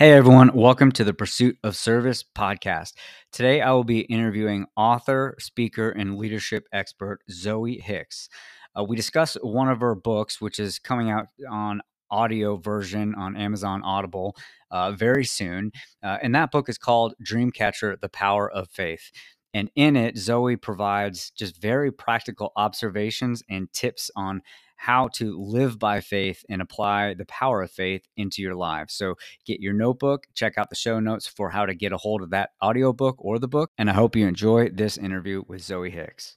Hey everyone, welcome to the Pursuit of Service podcast. Today I will be interviewing author, speaker, and leadership expert Zoe Hicks. Uh, we discuss one of her books, which is coming out on audio version on Amazon Audible uh, very soon. Uh, and that book is called Dreamcatcher The Power of Faith. And in it, Zoe provides just very practical observations and tips on how to live by faith and apply the power of faith into your lives. So get your notebook, check out the show notes for how to get a hold of that audiobook or the book. And I hope you enjoy this interview with Zoe Hicks.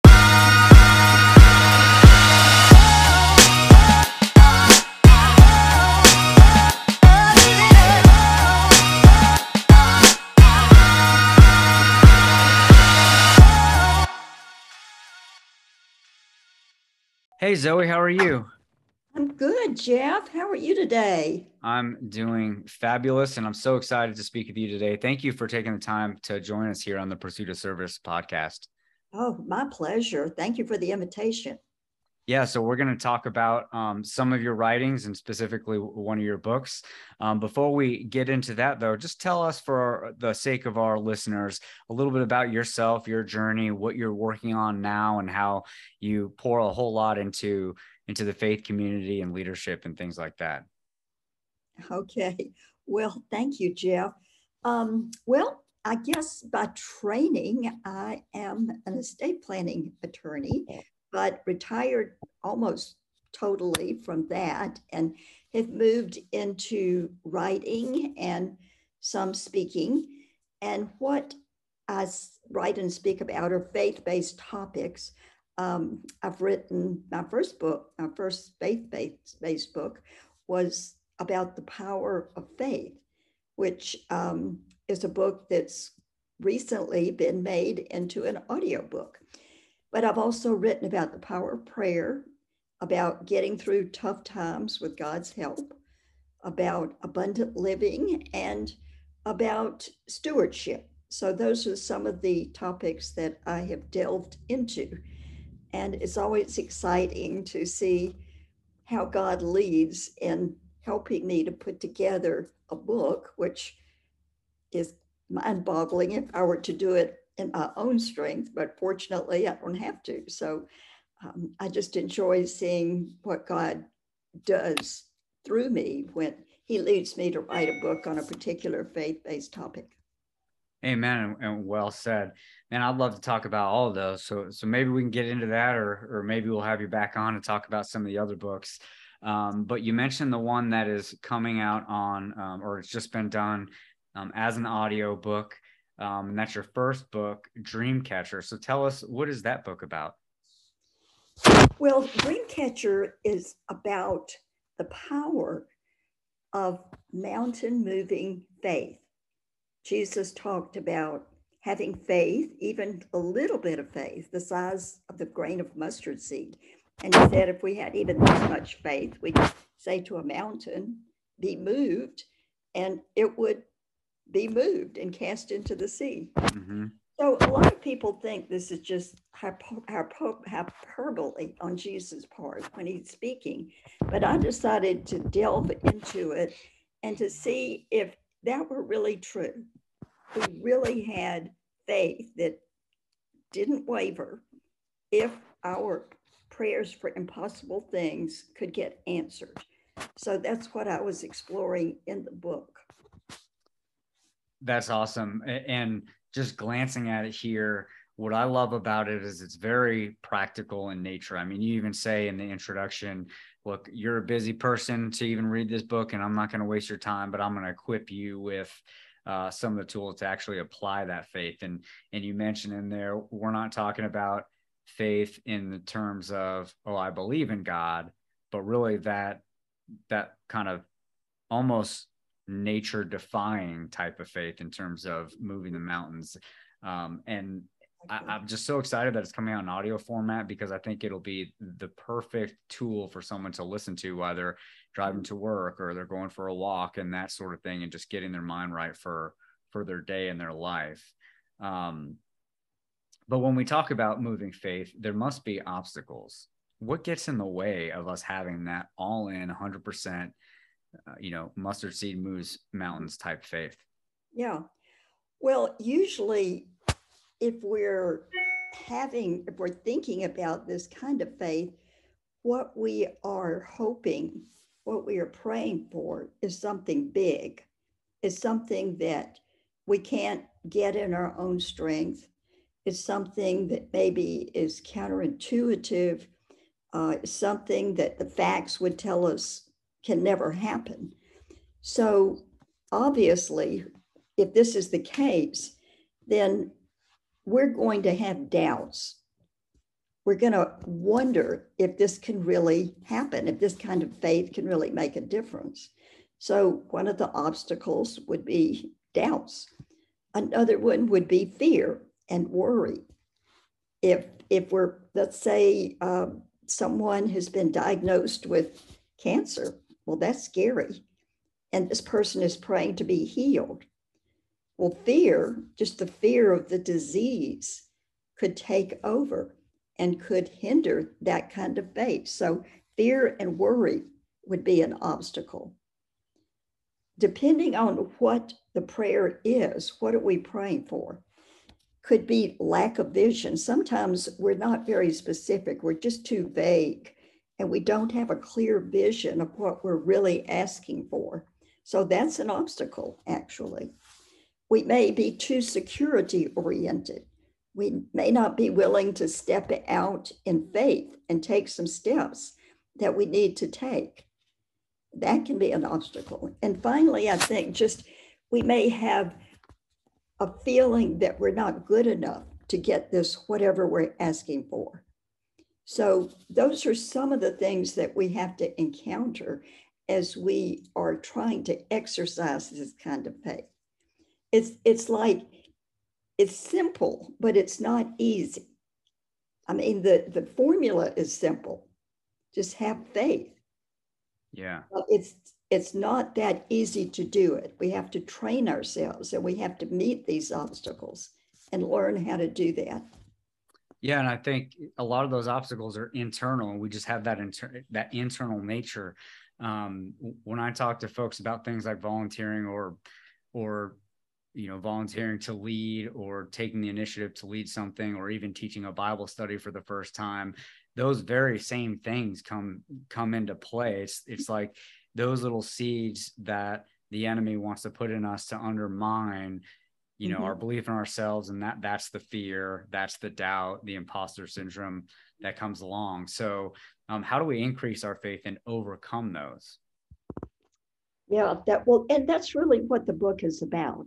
Hey, Zoe, how are you? I'm good, Jeff. How are you today? I'm doing fabulous and I'm so excited to speak with you today. Thank you for taking the time to join us here on the Pursuit of Service podcast. Oh, my pleasure. Thank you for the invitation. Yeah, so we're going to talk about um, some of your writings and specifically one of your books. Um, before we get into that, though, just tell us, for the sake of our listeners, a little bit about yourself, your journey, what you're working on now, and how you pour a whole lot into into the faith community and leadership and things like that. Okay. Well, thank you, Jeff. Um, well, I guess by training, I am an estate planning attorney but retired almost totally from that and have moved into writing and some speaking. And what I write and speak about are faith based topics. Um, I've written my first book, my first faith based book was about the power of faith, which um, is a book that's recently been made into an audiobook. But I've also written about the power of prayer, about getting through tough times with God's help, about abundant living, and about stewardship. So, those are some of the topics that I have delved into. And it's always exciting to see how God leads in helping me to put together a book, which is mind boggling if I were to do it in my own strength, but fortunately, I don't have to. So um, I just enjoy seeing what God does through me when He leads me to write a book on a particular faith based topic. Amen, and well said. And I'd love to talk about all of those. So, so maybe we can get into that, or or maybe we'll have you back on and talk about some of the other books. Um, but you mentioned the one that is coming out on, um, or it's just been done um, as an audio book um, and that's your first book, Dreamcatcher. So tell us, what is that book about? Well, Dreamcatcher is about the power of mountain moving faith. Jesus talked about having faith, even a little bit of faith, the size of the grain of mustard seed. And he said, if we had even this much faith, we could say to a mountain, be moved, and it would be moved and cast into the sea. Mm-hmm. So a lot of people think this is just hyper, hyper, hyperbole on Jesus' part when he's speaking, but I decided to delve into it and to see if that were really true. We really had faith that didn't waver if our prayers for impossible things could get answered. So that's what I was exploring in the book. That's awesome. And just glancing at it here, what I love about it is it's very practical in nature. I mean, you even say in the introduction, look, you're a busy person to even read this book, and I'm not going to waste your time, but I'm going to equip you with uh, some of the tools to actually apply that faith. And and you mentioned in there, we're not talking about faith in the terms of, oh, I believe in God, but really that that kind of almost nature defying type of faith in terms of moving the mountains. Um, and I, am just so excited that it's coming out in audio format because I think it'll be the perfect tool for someone to listen to while they're driving to work or they're going for a walk and that sort of thing, and just getting their mind right for for their day and their life. Um, but when we talk about moving faith, there must be obstacles. What gets in the way of us having that all in 100% uh, you know, mustard seed moves mountains type faith. Yeah. Well, usually if we're having, if we're thinking about this kind of faith, what we are hoping, what we are praying for is something big, is something that we can't get in our own strength. It's something that maybe is counterintuitive, uh, something that the facts would tell us can never happen. So, obviously, if this is the case, then we're going to have doubts. We're going to wonder if this can really happen, if this kind of faith can really make a difference. So, one of the obstacles would be doubts. Another one would be fear and worry. If if we're let's say um, someone has been diagnosed with cancer, well, that's scary, and this person is praying to be healed. Well, fear, just the fear of the disease, could take over and could hinder that kind of faith. So, fear and worry would be an obstacle. Depending on what the prayer is, what are we praying for? Could be lack of vision. Sometimes we're not very specific, we're just too vague, and we don't have a clear vision of what we're really asking for. So, that's an obstacle, actually. We may be too security oriented. We may not be willing to step out in faith and take some steps that we need to take. That can be an obstacle. And finally, I think just we may have a feeling that we're not good enough to get this, whatever we're asking for. So, those are some of the things that we have to encounter as we are trying to exercise this kind of faith it's it's like it's simple, but it's not easy. I mean, the the formula is simple. Just have faith. Yeah. But it's it's not that easy to do it. We have to train ourselves and we have to meet these obstacles and learn how to do that. Yeah, and I think a lot of those obstacles are internal, we just have that inter- that internal nature. Um, when I talk to folks about things like volunteering or or you know volunteering to lead or taking the initiative to lead something or even teaching a bible study for the first time those very same things come come into play it's, it's like those little seeds that the enemy wants to put in us to undermine you know mm-hmm. our belief in ourselves and that that's the fear that's the doubt the imposter syndrome that comes along so um, how do we increase our faith and overcome those yeah that well and that's really what the book is about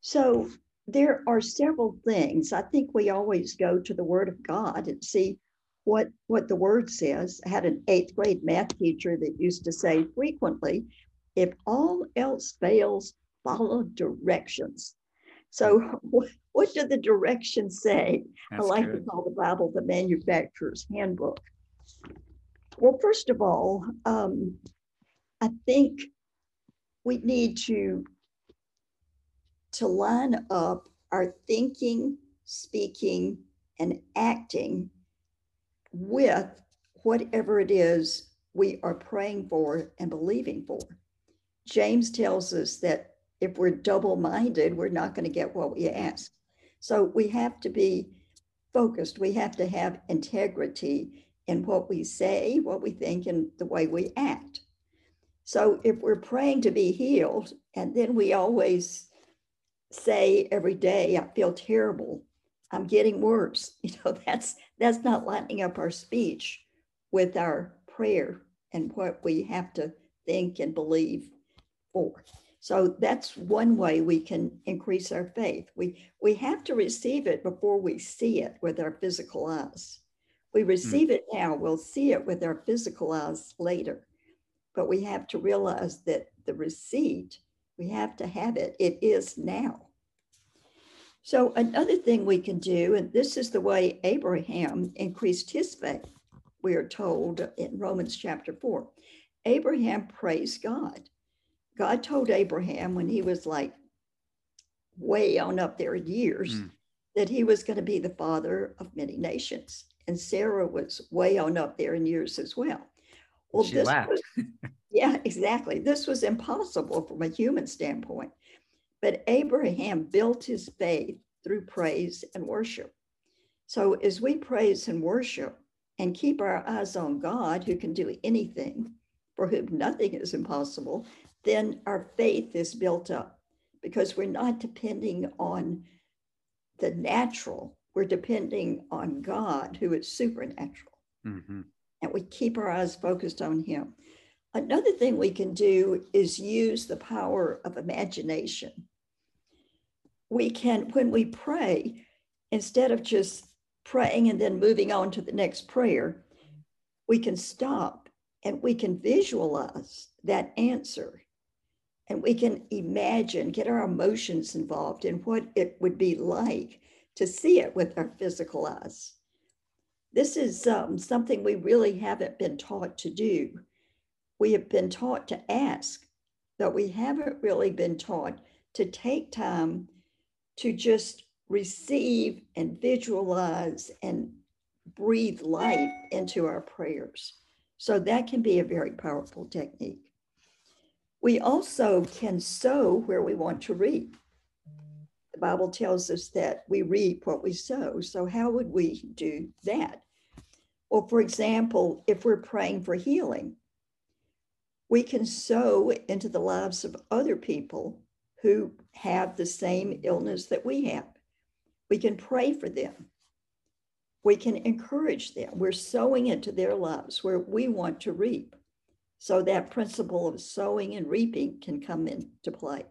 so there are several things. I think we always go to the Word of God and see what, what the Word says. I had an eighth grade math teacher that used to say frequently, if all else fails, follow directions. So, what, what do the directions say? That's I like good. to call the Bible the manufacturer's handbook. Well, first of all, um, I think we need to to line up our thinking, speaking, and acting with whatever it is we are praying for and believing for. James tells us that if we're double minded, we're not going to get what we ask. So we have to be focused. We have to have integrity in what we say, what we think, and the way we act. So if we're praying to be healed, and then we always say every day, I feel terrible. I'm getting worse. You know, that's that's not lining up our speech with our prayer and what we have to think and believe for. So that's one way we can increase our faith. We we have to receive it before we see it with our physical eyes. We hmm. receive mm. it now, we'll see it with our physical eyes later. But we have to realize that the receipt we have to have it. It is now. So, another thing we can do, and this is the way Abraham increased his faith, we are told in Romans chapter 4. Abraham praised God. God told Abraham when he was like way on up there in years mm. that he was going to be the father of many nations. And Sarah was way on up there in years as well. Well, she laughed. Was, yeah, exactly. This was impossible from a human standpoint. But Abraham built his faith through praise and worship. So as we praise and worship and keep our eyes on God, who can do anything, for whom nothing is impossible, then our faith is built up because we're not depending on the natural, we're depending on God, who is supernatural. Mm-hmm. And we keep our eyes focused on Him. Another thing we can do is use the power of imagination. We can, when we pray, instead of just praying and then moving on to the next prayer, we can stop and we can visualize that answer and we can imagine, get our emotions involved in what it would be like to see it with our physical eyes. This is um, something we really haven't been taught to do. We have been taught to ask, but we haven't really been taught to take time to just receive and visualize and breathe life into our prayers. So that can be a very powerful technique. We also can sow where we want to reap. The Bible tells us that we reap what we sow. So, how would we do that? Well, for example, if we're praying for healing, we can sow into the lives of other people who have the same illness that we have. We can pray for them. We can encourage them. We're sowing into their lives where we want to reap. So that principle of sowing and reaping can come into play.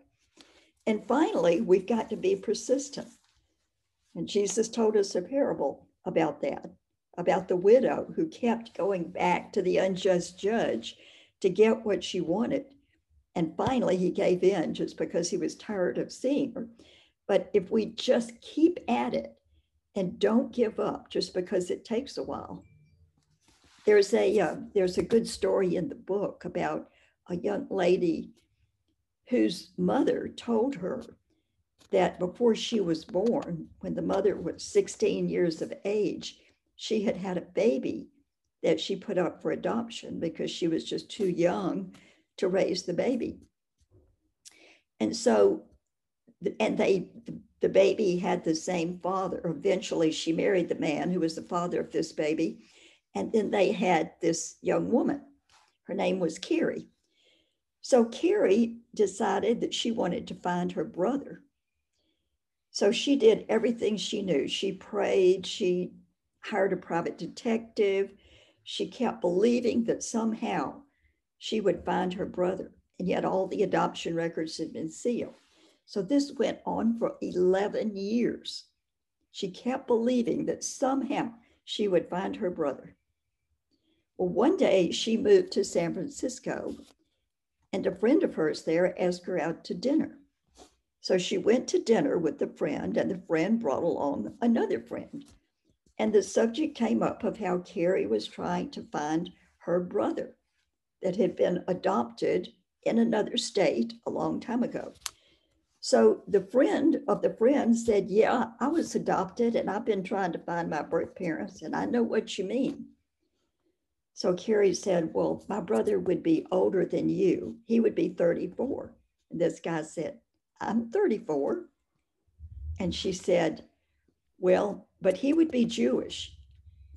And finally, we've got to be persistent. And Jesus told us a parable about that, about the widow who kept going back to the unjust judge to get what she wanted. And finally, he gave in just because he was tired of seeing her. But if we just keep at it and don't give up just because it takes a while, there's a uh, there's a good story in the book about a young lady whose mother told her that before she was born, when the mother was 16 years of age, she had had a baby that she put up for adoption because she was just too young to raise the baby. And so, and they, the baby had the same father. Eventually, she married the man who was the father of this baby. And then they had this young woman. Her name was Carrie. So Carrie decided that she wanted to find her brother. So she did everything she knew. She prayed, she hired a private detective. She kept believing that somehow she would find her brother. And yet all the adoption records had been sealed. So this went on for 11 years. She kept believing that somehow she would find her brother. Well, one day she moved to San Francisco, and a friend of hers there asked her out to dinner. So she went to dinner with the friend, and the friend brought along another friend. And the subject came up of how Carrie was trying to find her brother that had been adopted in another state a long time ago. So the friend of the friend said, Yeah, I was adopted and I've been trying to find my birth parents, and I know what you mean. So Carrie said, Well, my brother would be older than you. He would be 34. And this guy said, I'm 34. And she said, Well, but he would be Jewish.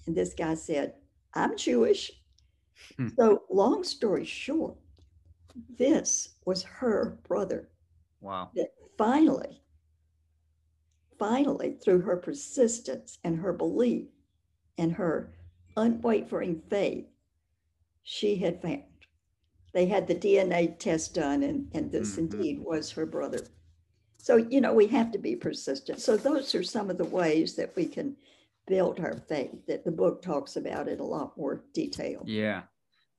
And this guy said, I'm Jewish. Hmm. So, long story short, this was her brother. Wow. That finally, finally, through her persistence and her belief and her unwavering faith, she had found. They had the DNA test done, and, and this mm-hmm. indeed was her brother. So, you know, we have to be persistent. So, those are some of the ways that we can build our faith that the book talks about in a lot more detail. Yeah,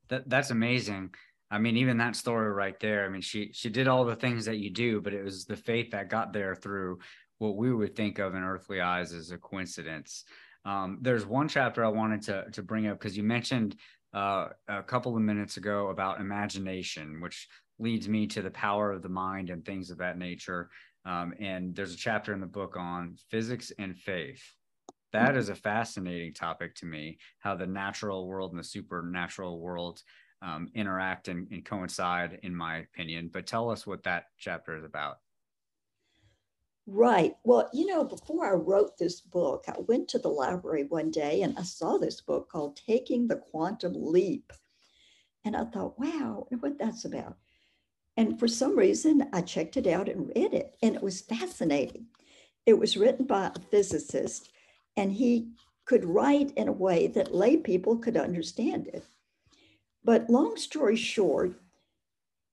that, that's amazing. I mean, even that story right there. I mean, she she did all the things that you do, but it was the faith that got there through what we would think of in earthly eyes as a coincidence. Um, there's one chapter I wanted to to bring up because you mentioned uh, a couple of minutes ago about imagination, which leads me to the power of the mind and things of that nature. Um, and there's a chapter in the book on physics and faith. That is a fascinating topic to me, how the natural world and the supernatural world um, interact and, and coincide, in my opinion. But tell us what that chapter is about. Right. Well, you know, before I wrote this book, I went to the library one day and I saw this book called Taking the Quantum Leap. And I thought, wow, what that's about. And for some reason, I checked it out and read it, and it was fascinating. It was written by a physicist, and he could write in a way that lay people could understand it. But long story short,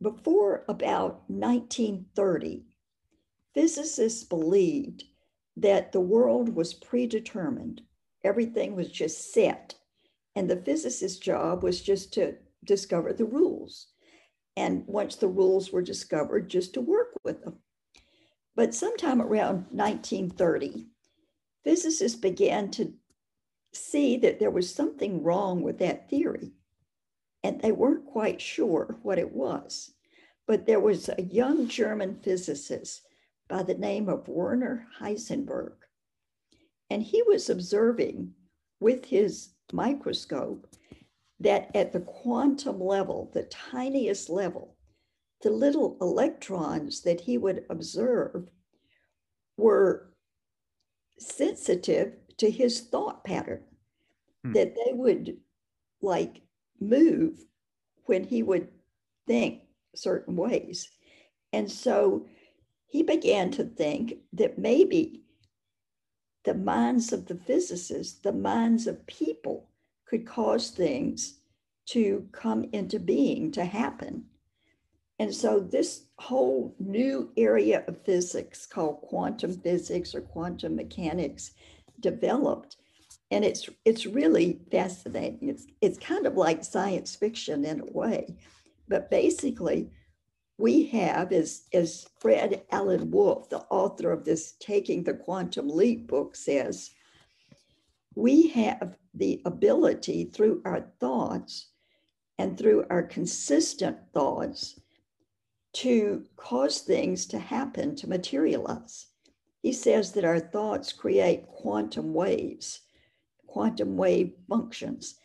before about 1930, physicists believed that the world was predetermined. Everything was just set. And the physicist's job was just to discover the rules. And once the rules were discovered, just to work with them. But sometime around 1930, physicists began to see that there was something wrong with that theory. And they weren't quite sure what it was. But there was a young German physicist by the name of Werner Heisenberg. And he was observing with his microscope that at the quantum level, the tiniest level, the little electrons that he would observe were sensitive to his thought pattern, hmm. that they would like move when he would think certain ways. And so he began to think that maybe the minds of the physicists, the minds of people, could cause things to come into being, to happen. And so this whole new area of physics called quantum physics or quantum mechanics developed. And it's it's really fascinating. It's it's kind of like science fiction in a way. But basically, we have, as, as Fred Alan Wolf, the author of this Taking the Quantum Leap book, says, we have the ability through our thoughts and through our consistent thoughts to cause things to happen, to materialize. He says that our thoughts create quantum waves, quantum wave functions,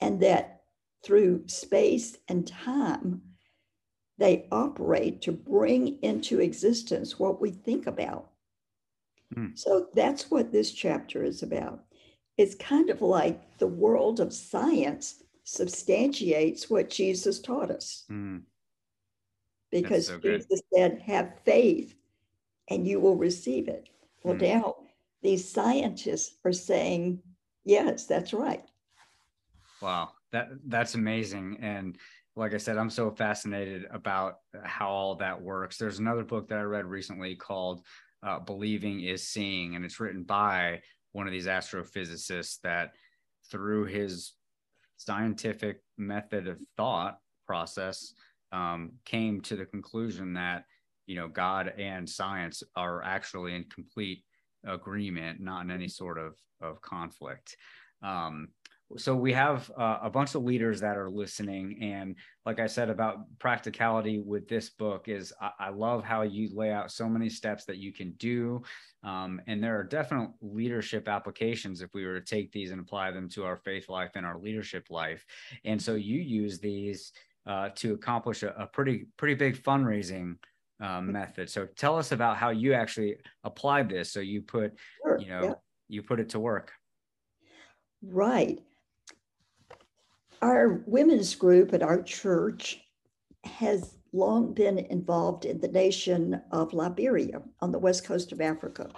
and that through space and time, they operate to bring into existence what we think about. Mm. So that's what this chapter is about. It's kind of like the world of science substantiates what Jesus taught us. Mm. Because so Jesus said, have faith and you will receive it. Well, mm. now these scientists are saying, yes, that's right. Wow, that that's amazing. And like I said, I'm so fascinated about how all that works. There's another book that I read recently called uh, Believing is Seeing, and it's written by one of these astrophysicists that through his scientific method of thought process um, came to the conclusion that you know God and science are actually in complete agreement, not in any sort of of conflict. Um, so we have uh, a bunch of leaders that are listening and like i said about practicality with this book is I, I love how you lay out so many steps that you can do um, and there are definite leadership applications if we were to take these and apply them to our faith life and our leadership life and so you use these uh, to accomplish a, a, pretty pretty big fundraising uh, method so tell us about how you actually applied this so you put sure, you know yeah. you put it to work right our women's group at our church has long been involved in the nation of Liberia on the west coast of Africa.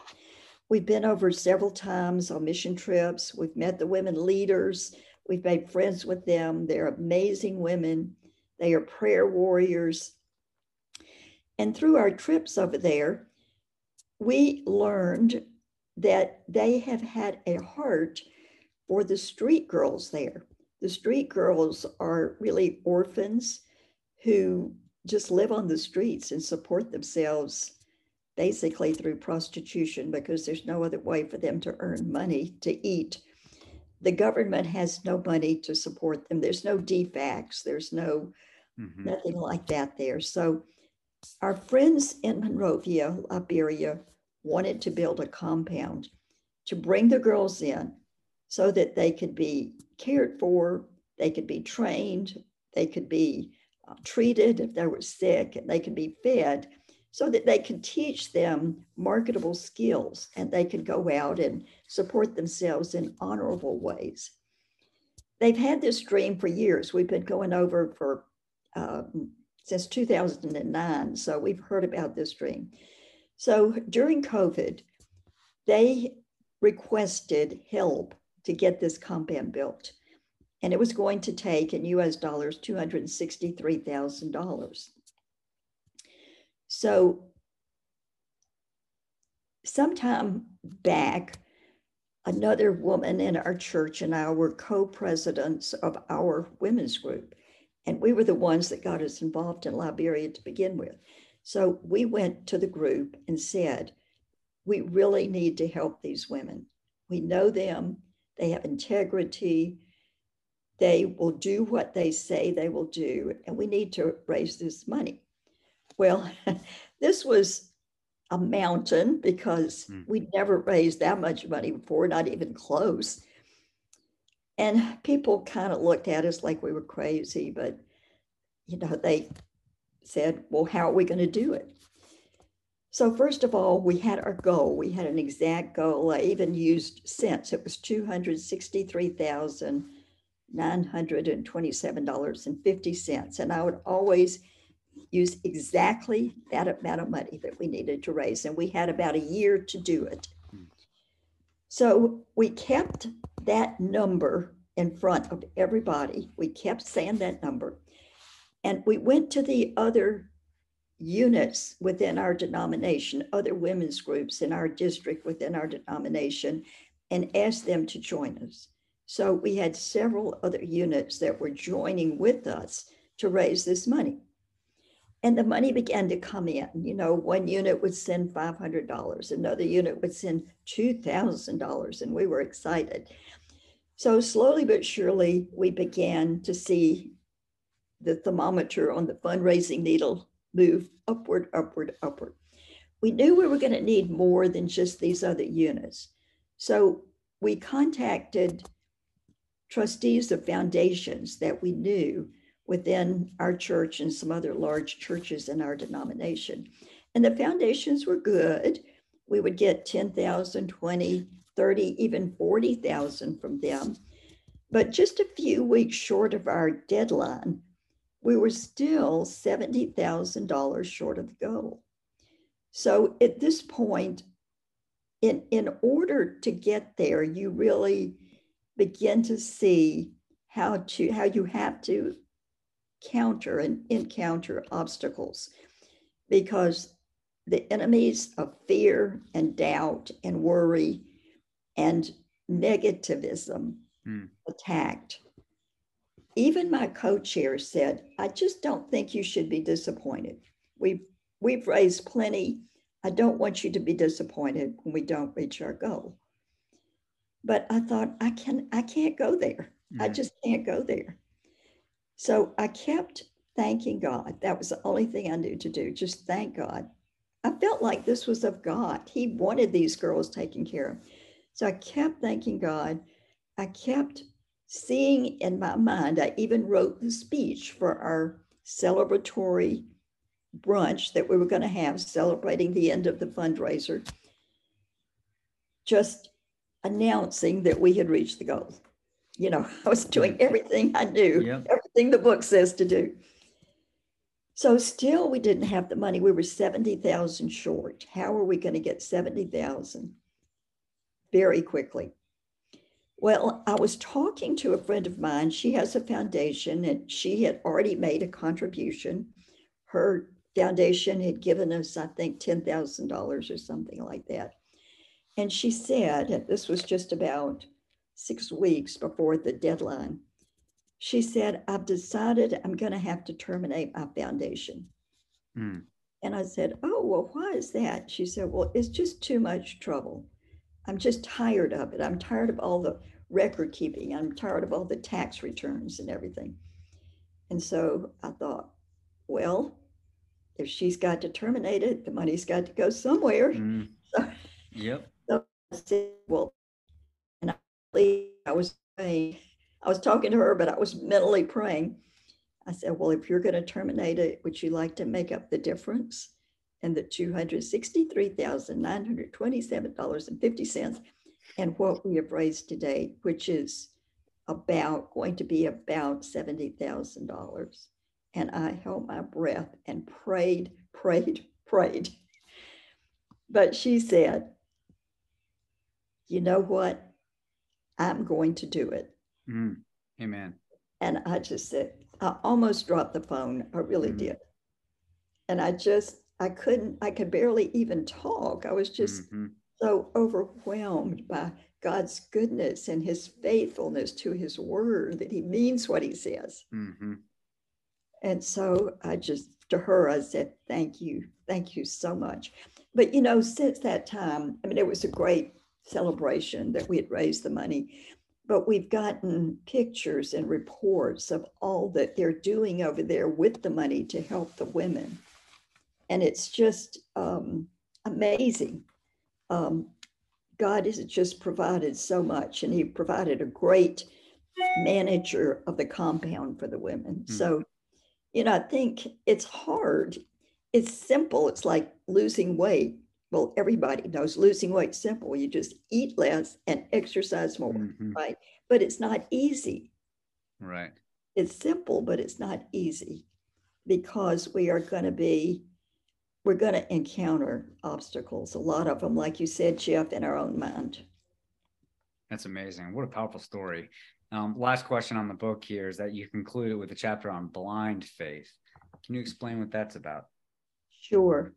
We've been over several times on mission trips. We've met the women leaders. We've made friends with them. They're amazing women. They are prayer warriors. And through our trips over there, we learned that they have had a heart for the street girls there the street girls are really orphans who just live on the streets and support themselves basically through prostitution because there's no other way for them to earn money to eat. The government has no money to support them. There's no DFACS, there's no mm-hmm. nothing like that there. So our friends in Monrovia, Liberia, wanted to build a compound to bring the girls in so that they could be cared for, they could be trained, they could be uh, treated if they were sick, and they could be fed so that they could teach them marketable skills and they could go out and support themselves in honorable ways. They've had this dream for years. We've been going over for um, since 2009, so we've heard about this dream. So during COVID, they requested help to get this compound built. And it was going to take in US dollars $263,000. So, sometime back, another woman in our church and I were co presidents of our women's group. And we were the ones that got us involved in Liberia to begin with. So we went to the group and said, we really need to help these women. We know them, they have integrity, they will do what they say they will do, and we need to raise this money. Well, this was a mountain because mm. we'd never raised that much money before, not even close. And people kind of looked at us like we were crazy, but you know, they said, Well, how are we going to do it? So, first of all, we had our goal. We had an exact goal. I even used cents. It was $263,927.50. And I would always use exactly that amount of money that we needed to raise. And we had about a year to do it. Hmm. So we kept that number in front of everybody. We kept saying that number. And we went to the other units within our denomination, other women's groups in our district within our denomination, and asked them to join us. So we had several other units that were joining with us to raise this money. And the money began to come in. You know, one unit would send $500, another unit would send $2,000, and we were excited. So slowly but surely, we began to see the thermometer on the fundraising needle move upward, upward, upward. We knew we were going to need more than just these other units. So we contacted trustees of foundations that we knew within our church and some other large churches in our denomination. And the foundations were good. We would get 10,000, 20, 30, even 40,000 from them. But just a few weeks short of our deadline, we were still $70,000 short of the goal. So at this point, in, in order to get there, you really begin to see how to how you have to counter and encounter obstacles because the enemies of fear and doubt and worry and negativism hmm. attacked. Even my co-chair said, I just don't think you should be disappointed. We've we've raised plenty. I don't want you to be disappointed when we don't reach our goal. But I thought I can I can't go there. I just can't go there. So I kept thanking God. That was the only thing I knew to do, just thank God. I felt like this was of God. He wanted these girls taken care of. So I kept thanking God. I kept seeing in my mind, I even wrote the speech for our celebratory brunch that we were going to have celebrating the end of the fundraiser, just announcing that we had reached the goal you know, I was doing everything I knew, yep. Everything the book says to do. So still we didn't have the money. We were 70,000 short. How are we going to get 70,000? Very quickly. Well, I was talking to a friend of mine. She has a foundation and she had already made a contribution. Her foundation had given us, I think, $10,000 or something like that. And she said, and this was just about six weeks before the deadline. She said, I've decided I'm going to have to terminate my foundation. Mm. And I said, Oh, well, why is that? She said, Well, it's just too much trouble. I'm just tired of it. I'm tired of all the record keeping. I'm tired of all the tax returns and everything. And so I thought, well, if she's got to terminate it, the money's got to go somewhere. Mm. So, yep. So I said, well, and I was praying. I was talking to her, but I was mentally praying. I said, Well, if you're going to terminate it, would you like to make up the difference? And the $263,927.50 and what we have raised today, which is about going to be about $70,000. And I held my breath and prayed, prayed, prayed. But she said, You know what? I'm going to do it. Mm. Amen. And I just said, I almost dropped the phone. I really mm. did. And I just, I couldn't, I could barely even talk. I was just mm-hmm. so overwhelmed by God's goodness and his faithfulness to his word that he means what he says. Mm-hmm. And so I just, to her, I said, Thank you. Thank you so much. But, you know, since that time, I mean, it was a great celebration that we had raised the money, but we've gotten pictures and reports of all that they're doing over there with the money to help the women. And it's just um, amazing. Um, God has just provided so much, and He provided a great manager of the compound for the women. Mm. So, you know, I think it's hard. It's simple. It's like losing weight. Well, everybody knows losing weight simple. You just eat less and exercise more, mm-hmm. right? But it's not easy. Right. It's simple, but it's not easy because we are going to be we're going to encounter obstacles, a lot of them, like you said, Jeff, in our own mind. That's amazing. What a powerful story. Um, last question on the book here is that you conclude it with a chapter on blind faith. Can you explain what that's about? Sure.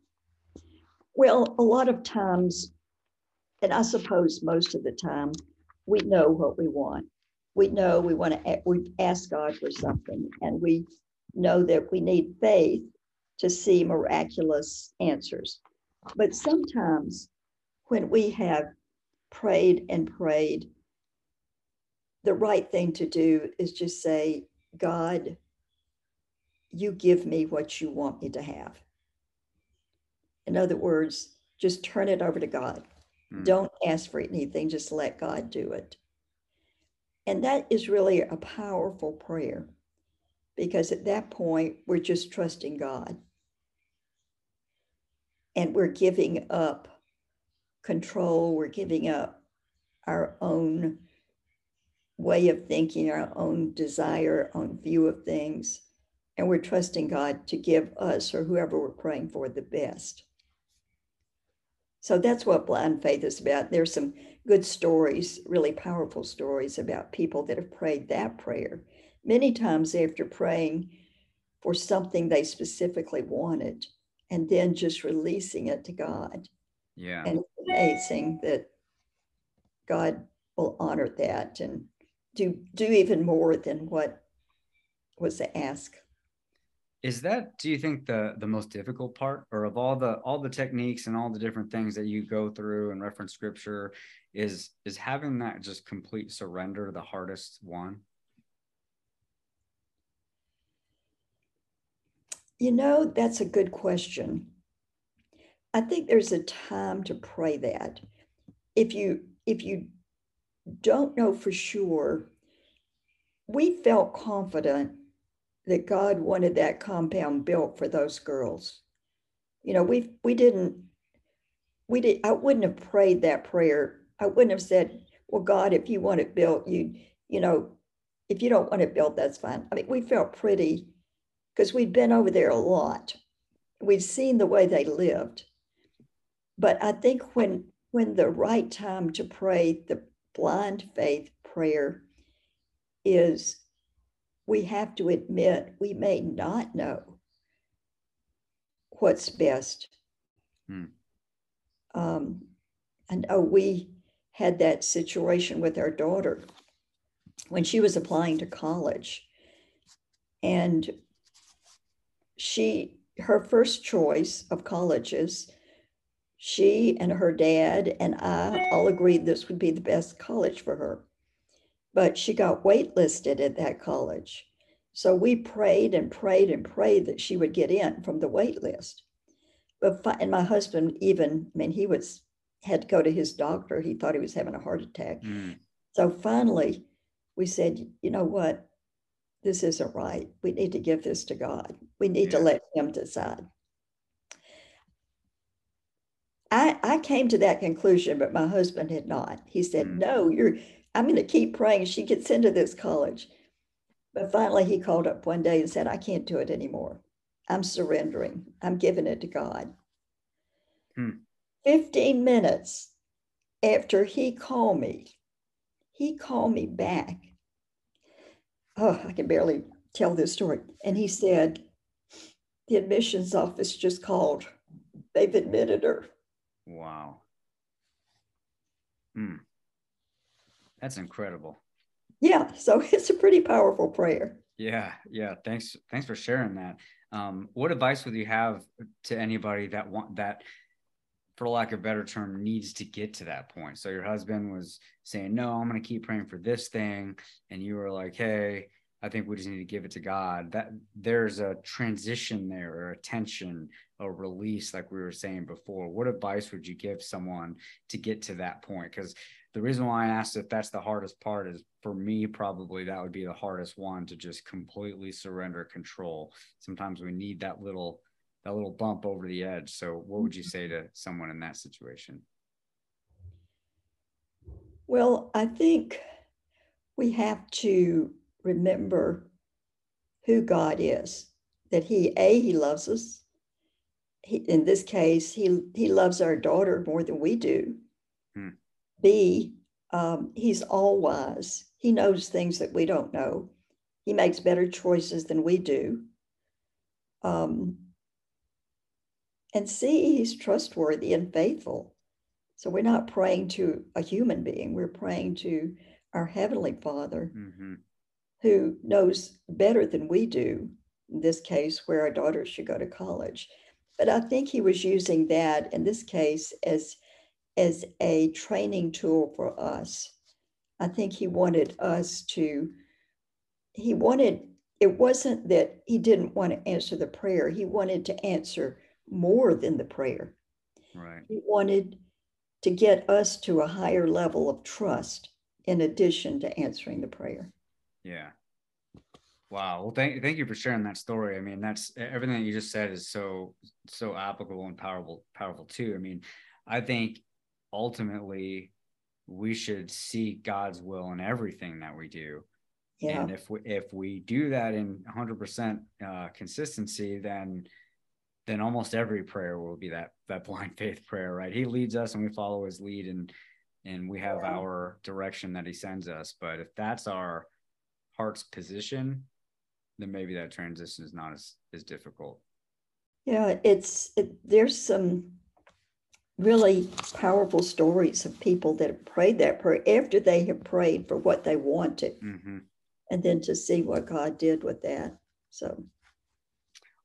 Well, a lot of times, and I suppose most of the time, we know what we want. We know we want to we ask God for something, and we know that we need faith to see miraculous answers. But sometimes when we have prayed and prayed, the right thing to do is just say, God, you give me what you want me to have. In other words, just turn it over to God. Mm. Don't ask for anything, just let God do it. And that is really a powerful prayer because at that point, we're just trusting God and we're giving up control, we're giving up our own way of thinking, our own desire, our own view of things, and we're trusting God to give us or whoever we're praying for the best. So that's what blind faith is about. There's some good stories, really powerful stories about people that have prayed that prayer. Many times after praying for something they specifically wanted, and then just releasing it to God. Yeah. And it's amazing that God will honor that and do do even more than what was asked. Is that do you think the the most difficult part or of all the all the techniques and all the different things that you go through and reference scripture is is having that just complete surrender the hardest one? You know, that's a good question. I think there's a time to pray that. If you if you don't know for sure, we felt confident that God wanted that compound built for those girls. You know, we we didn't we did I wouldn't have prayed that prayer. I wouldn't have said, "Well, God, if you want it built, you you know, if you don't want it built, that's fine." I mean, we felt pretty because we'd been over there a lot. We'd seen the way they lived. But I think when when the right time to pray the blind faith prayer is we have to admit we may not know what's best. Hmm. Um, I know we had that situation with our daughter when she was applying to college. And she her first choice of colleges she and her dad and i all agreed this would be the best college for her but she got waitlisted at that college so we prayed and prayed and prayed that she would get in from the waitlist. but and my husband even i mean he was had to go to his doctor he thought he was having a heart attack mm. so finally we said you know what this isn't right. We need to give this to God. We need yeah. to let Him decide. I, I came to that conclusion, but my husband had not. He said, mm. No, you're I'm going to keep praying she gets into this college. But finally, he called up one day and said, I can't do it anymore. I'm surrendering. I'm giving it to God. Hmm. 15 minutes after he called me, he called me back. Oh, I can barely tell this story. And he said, The admissions office just called. They've admitted her. Wow. Hmm. That's incredible. Yeah, so it's a pretty powerful prayer. Yeah, yeah. Thanks, thanks for sharing that. Um, what advice would you have to anybody that want that, for lack of a better term, needs to get to that point? So your husband was saying, "No, I'm going to keep praying for this thing," and you were like, "Hey, I think we just need to give it to God." That there's a transition there, or a tension, a release, like we were saying before. What advice would you give someone to get to that point? Because the reason why I asked if that's the hardest part is for me, probably that would be the hardest one to just completely surrender control. Sometimes we need that little that little bump over the edge. So what would you say to someone in that situation? Well, I think we have to remember who God is. That He, A, He loves us. He, in this case, He He loves our daughter more than we do. Hmm. B, um, he's all wise. He knows things that we don't know. He makes better choices than we do. Um, and C, he's trustworthy and faithful. So we're not praying to a human being, we're praying to our Heavenly Father mm-hmm. who knows better than we do, in this case, where our daughter should go to college. But I think he was using that in this case as as a training tool for us. I think he wanted us to, he wanted, it wasn't that he didn't want to answer the prayer, he wanted to answer more than the prayer. Right. He wanted to get us to a higher level of trust in addition to answering the prayer. Yeah. Wow. Well, thank thank you for sharing that story. I mean, that's everything that you just said is so so applicable and powerful powerful too. I mean, I think ultimately we should seek God's will in everything that we do. Yeah. And if we if we do that in 100% uh, consistency, then then almost every prayer will be that that blind faith prayer, right? He leads us and we follow his lead and and we have yeah. our direction that he sends us. But if that's our heart's position, then maybe that transition is not as as difficult. Yeah, it's it, there's some really powerful stories of people that have prayed that prayer after they have prayed for what they wanted. Mm-hmm. And then to see what God did with that. So,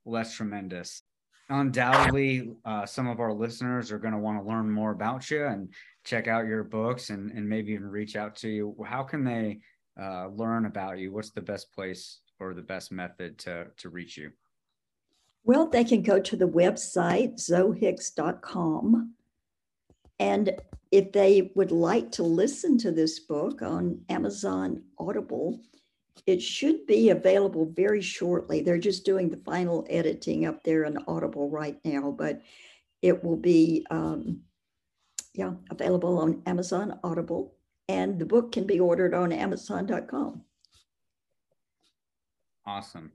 well, that's tremendous. Undoubtedly, uh, some of our listeners are going to want to learn more about you and check out your books and, and maybe even reach out to you. How can they uh, learn about you? What's the best place or the best method to, to reach you? Well, they can go to the website, zohicks.com, and if they would like to listen to this book on Amazon Audible, it should be available very shortly. They're just doing the final editing up there on Audible right now, but it will be, um, yeah, available on Amazon Audible. And the book can be ordered on Amazon.com. Awesome.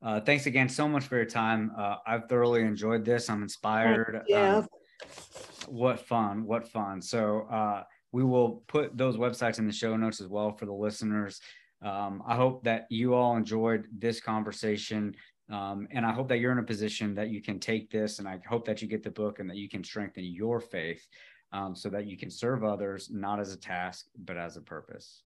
Uh, thanks again so much for your time. Uh, I've thoroughly enjoyed this. I'm inspired. Yeah. Um, what fun. What fun. So uh, we will put those websites in the show notes as well for the listeners. Um, I hope that you all enjoyed this conversation. Um, and I hope that you're in a position that you can take this and I hope that you get the book and that you can strengthen your faith um, so that you can serve others, not as a task, but as a purpose.